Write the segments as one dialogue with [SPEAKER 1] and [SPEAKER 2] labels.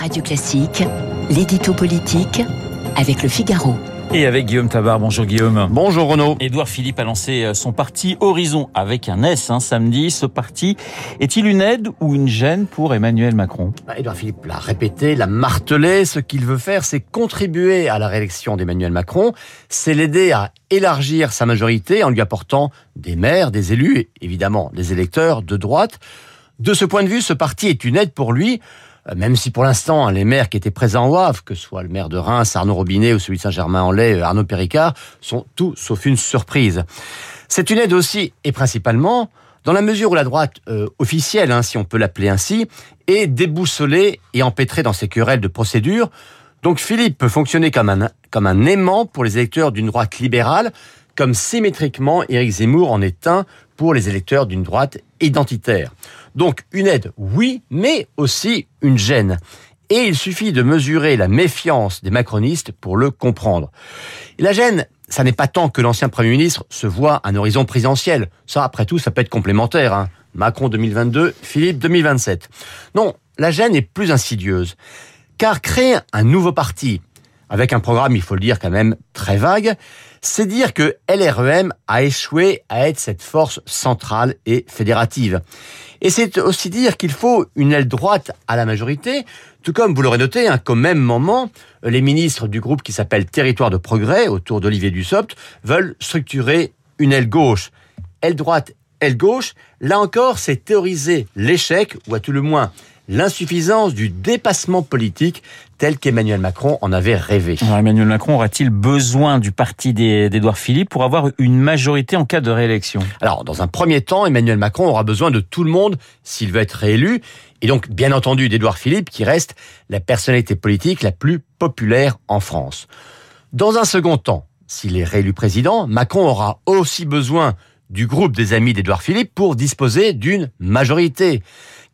[SPEAKER 1] Radio Classique, l'édito politique avec le Figaro.
[SPEAKER 2] Et avec Guillaume Tabar. Bonjour Guillaume.
[SPEAKER 3] Bonjour Renaud.
[SPEAKER 2] Édouard Philippe a lancé euh, son parti Horizon avec un S hein, samedi. Ce parti est-il une aide ou une gêne pour Emmanuel Macron?
[SPEAKER 3] Bah, Édouard Philippe l'a répété, l'a martelé. Ce qu'il veut faire, c'est contribuer à la réélection d'Emmanuel Macron. C'est l'aider à élargir sa majorité en lui apportant des maires, des élus, et évidemment des électeurs de droite. De ce point de vue, ce parti est une aide pour lui même si pour l'instant, hein, les maires qui étaient présents au Havre, que ce soit le maire de Reims, Arnaud Robinet, ou celui de Saint-Germain-en-Laye, euh, Arnaud Péricard, sont tout sauf une surprise. C'est une aide aussi, et principalement, dans la mesure où la droite euh, officielle, hein, si on peut l'appeler ainsi, est déboussolée et empêtrée dans ses querelles de procédure. Donc Philippe peut fonctionner comme un, comme un aimant pour les électeurs d'une droite libérale, comme symétriquement Éric Zemmour en est un pour les électeurs d'une droite identitaire. Donc une aide, oui, mais aussi une gêne. Et il suffit de mesurer la méfiance des macronistes pour le comprendre. La gêne, ça n'est pas tant que l'ancien Premier ministre se voit un horizon présidentiel. Ça, après tout, ça peut être complémentaire. Hein. Macron 2022, Philippe 2027. Non, la gêne est plus insidieuse. Car créer un nouveau parti, avec un programme, il faut le dire quand même, très vague, c'est dire que LREM a échoué à être cette force centrale et fédérative. Et c'est aussi dire qu'il faut une aile droite à la majorité, tout comme vous l'aurez noté, hein, qu'au même moment, les ministres du groupe qui s'appelle Territoire de Progrès, autour d'Olivier Dussopt, veulent structurer une aile gauche. Aile droite, aile gauche, là encore, c'est théoriser l'échec, ou à tout le moins l'insuffisance du dépassement politique tel qu'Emmanuel Macron en avait rêvé.
[SPEAKER 2] Emmanuel Macron aura-t-il besoin du parti d'Edouard Philippe pour avoir une majorité en cas de réélection?
[SPEAKER 3] Alors, dans un premier temps, Emmanuel Macron aura besoin de tout le monde s'il veut être réélu, et donc bien entendu d'Edouard Philippe qui reste la personnalité politique la plus populaire en France. Dans un second temps, s'il est réélu président, Macron aura aussi besoin du groupe des amis d'Edouard Philippe pour disposer d'une majorité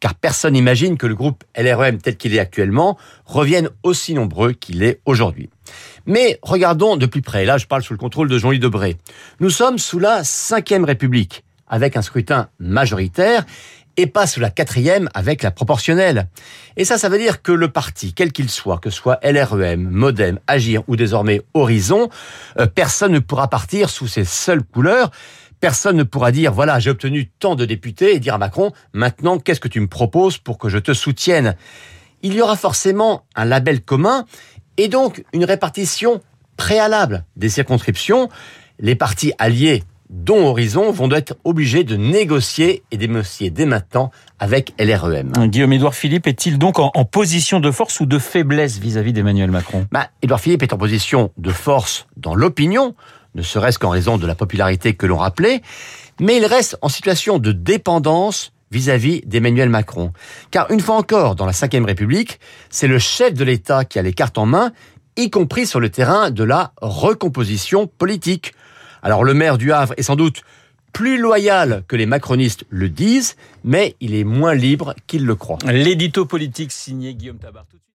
[SPEAKER 3] car personne n'imagine que le groupe LREM tel qu'il est actuellement revienne aussi nombreux qu'il est aujourd'hui. Mais regardons de plus près, là je parle sous le contrôle de Jean-Louis Debré. Nous sommes sous la cinquième République, avec un scrutin majoritaire, et pas sous la quatrième avec la proportionnelle. Et ça, ça veut dire que le parti, quel qu'il soit, que soit LREM, Modem, Agir ou désormais Horizon, euh, personne ne pourra partir sous ses seules couleurs, Personne ne pourra dire, voilà, j'ai obtenu tant de députés et dire à Macron, maintenant, qu'est-ce que tu me proposes pour que je te soutienne? Il y aura forcément un label commun et donc une répartition préalable des circonscriptions. Les partis alliés dont Horizon vont être obligés de négocier et d'émocier dès maintenant avec LREM.
[SPEAKER 2] Guillaume-Édouard Philippe est-il donc en, position de force ou de faiblesse vis-à-vis d'Emmanuel Macron?
[SPEAKER 3] Bah, Édouard Philippe est en position de force dans l'opinion, ne serait-ce qu'en raison de la popularité que l'on rappelait, mais il reste en situation de dépendance vis-à-vis d'Emmanuel Macron. Car une fois encore, dans la Ve République, c'est le chef de l'État qui a les cartes en main, y compris sur le terrain de la recomposition politique. Alors le maire du Havre est sans doute plus loyal que les macronistes le disent, mais il est moins libre qu'il le croit.
[SPEAKER 2] L'édito politique signé Guillaume Tabar.